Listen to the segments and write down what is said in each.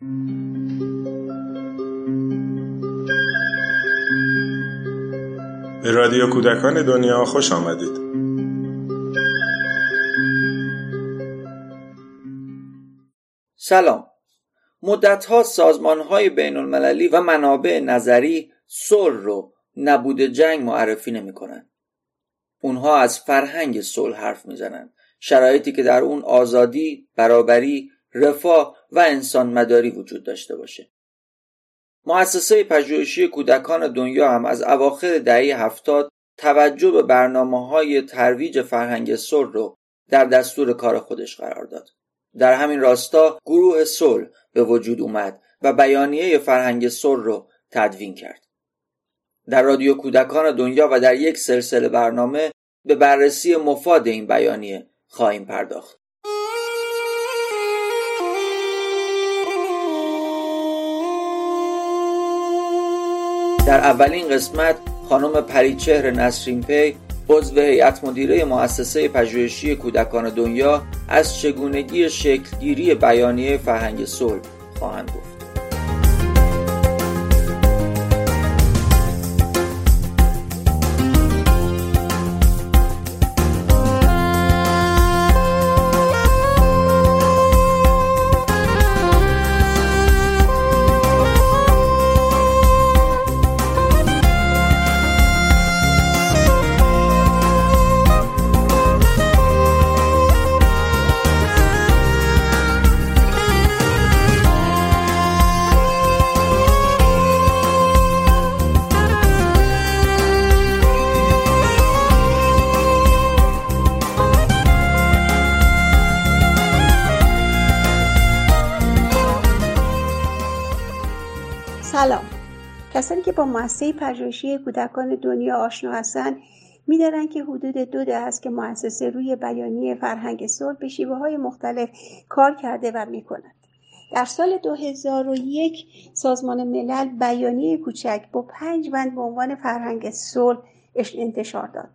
به رادیو کودکان دنیا خوش آمدید. سلام. مدتها سازمان های بین المللی و منابع نظری صلح رو نبود جنگ معرفی نمی کنن. اونها از فرهنگ صلح حرف می‌زنن. شرایطی که در اون آزادی، برابری، رفاه و انسان مداری وجود داشته باشه. مؤسسه پژوهشی کودکان دنیا هم از اواخر دهه هفتاد توجه به برنامه های ترویج فرهنگ صلح رو در دستور کار خودش قرار داد. در همین راستا گروه صلح به وجود اومد و بیانیه فرهنگ صلح رو تدوین کرد. در رادیو کودکان دنیا و در یک سلسله برنامه به بررسی مفاد این بیانیه خواهیم پرداخت. در اولین قسمت خانم پریچهر نسرین پی عضو هیئت مدیره مؤسسه پژوهشی کودکان دنیا از چگونگی شکلگیری بیانیه فرهنگ صلح خواهند گفت. کسانی که با مؤسسه پژوهشی کودکان دنیا آشنا هستند می‌دانند که حدود دو ده است که مؤسسه روی بیانیه فرهنگ صلح به شیوه های مختلف کار کرده و می‌کند. در سال 2001 سازمان ملل بیانیه کوچک با پنج بند به عنوان فرهنگ صلح انتشار داد.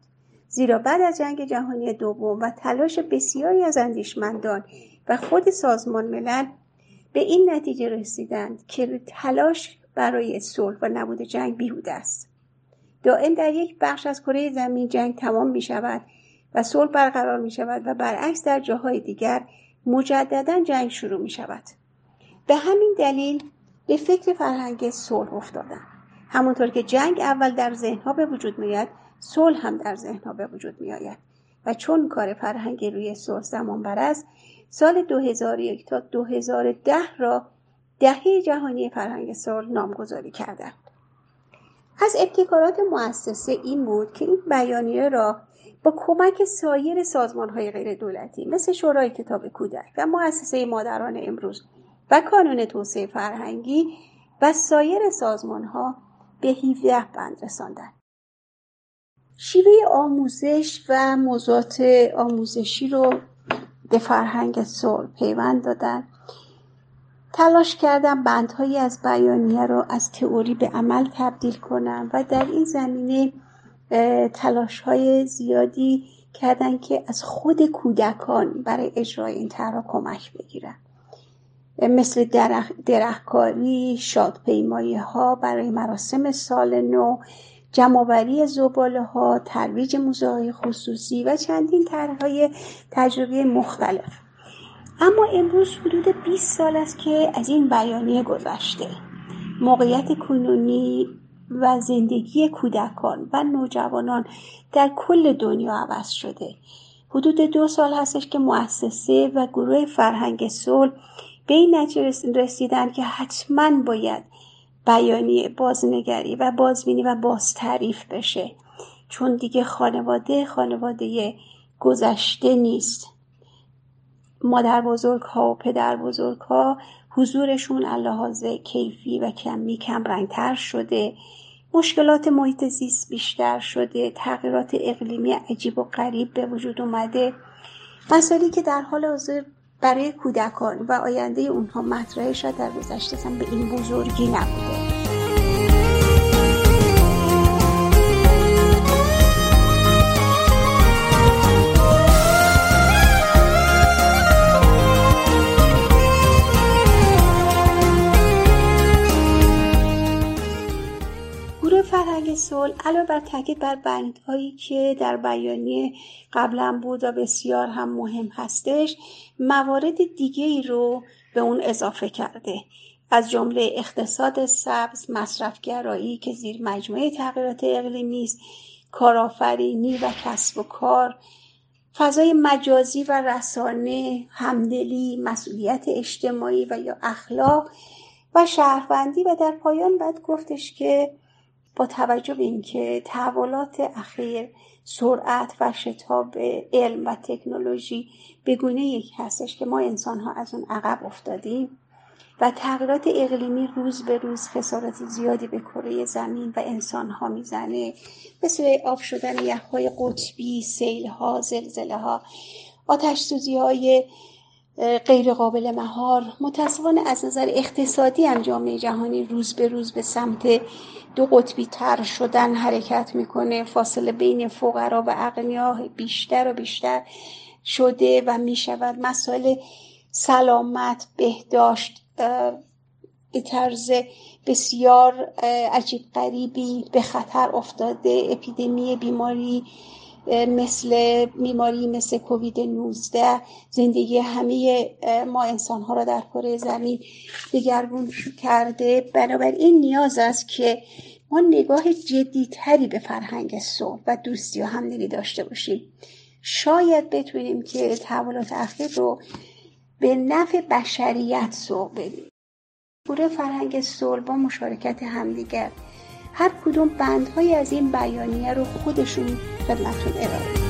زیرا بعد از جنگ جهانی دوم و تلاش بسیاری از اندیشمندان و خود سازمان ملل به این نتیجه رسیدند که تلاش برای صلح و نبود جنگ بیهوده است. دائم در یک بخش از کره زمین جنگ تمام می شود و صلح برقرار می شود و برعکس در جاهای دیگر مجددا جنگ شروع می شود به همین دلیل به فکر فرهنگ صلح افتادن. همونطور که جنگ اول در ذهنها به وجود میآید صلح هم در ذهنها به وجود می آید و چون کار فرهنگ روی صلح زمان بر است سال 2001 تا 2010 را دهه جهانی فرهنگ صلح نامگذاری کردند از ابتکارات مؤسسه این بود که این بیانیه را با کمک سایر سازمان های غیر دولتی مثل شورای کتاب کودک و مؤسسه مادران امروز و کانون توسعه فرهنگی و سایر سازمان ها به 17 بند رساندند. شیوه آموزش و موضوعات آموزشی رو به فرهنگ صلح پیوند دادند تلاش کردم بندهایی از بیانیه رو از تئوری به عمل تبدیل کنم و در این زمینه تلاش های زیادی کردن که از خود کودکان برای اجرای این طرح کمک بگیرن. مثل درخ، درخکاری، شادپیمایی ها برای مراسم سال نو، جمعآوری زباله ها، ترویج موزه خصوصی و چندین طرحهای تجربه مختلف. اما امروز حدود 20 سال است که از این بیانیه گذشته. موقعیت کنونی و زندگی کودکان و نوجوانان در کل دنیا عوض شده. حدود دو سال هستش که مؤسسه و گروه فرهنگ صلح به این نتیجه رسیدن که حتما باید بیانیه بازنگری و بازبینی و بازتعریف بشه. چون دیگه خانواده خانواده گذشته نیست. مادر بزرگ ها و پدر بزرگ ها حضورشون اللحاظ کیفی و کمی کم رنگتر شده. مشکلات محیط زیست بیشتر شده. تغییرات اقلیمی عجیب و غریب به وجود اومده. مسائلی که در حال حاضر برای کودکان و آینده اونها مطرح شد در گذشته به این بزرگی نبوده. صلح علاوه بر تاکید بر بندهایی که در بیانیه قبلا بود و بسیار هم مهم هستش موارد دیگه ای رو به اون اضافه کرده. از جمله اقتصاد سبز مصرفگرایی که زیر مجموعه تغییرات اقلیمی است کارآفرینی و کسب و کار فضای مجازی و رسانه همدلی مسئولیت اجتماعی و یا اخلاق و شهروندی. و در پایان باید گفتش که با توجه به اینکه تحولات اخیر سرعت و شتاب علم و تکنولوژی به گونه یک هستش که ما انسان ها از اون عقب افتادیم و تغییرات اقلیمی روز به روز خسارت زیادی به کره زمین و انسان ها می‌زنه مثل آب شدن یخهای قطبی، سیل ها، زلزله ها، آتش های غیر قابل مهار. متاسفانه از نظر اقتصادی هم جامعه جهانی روز به روز به سمت دو قطبی تر شدن حرکت می‌کنه. فاصله بین فقرا و اغنیا بیشتر و بیشتر شده و می‌شود مسائل سلامت بهداشت به طرز بسیار عجیب غریبی به خطر افتاده. اپیدمی بیماری مثل بیماری مثل کووید 19 زندگی همه ما انسان ها را در کره زمین دگرگون کرده. بنابراین نیاز است که ما نگاه جدیتری به فرهنگ صلح و دوستی و همدلی داشته باشیم. شاید بتونیم که تحولات اخیر رو به نفع بشریت سوق بدیم. پوره فرهنگ صلح با مشارکت همدیگر هر کدوم بندهایی از این بیانیه رو خودشون خدمتون ارائه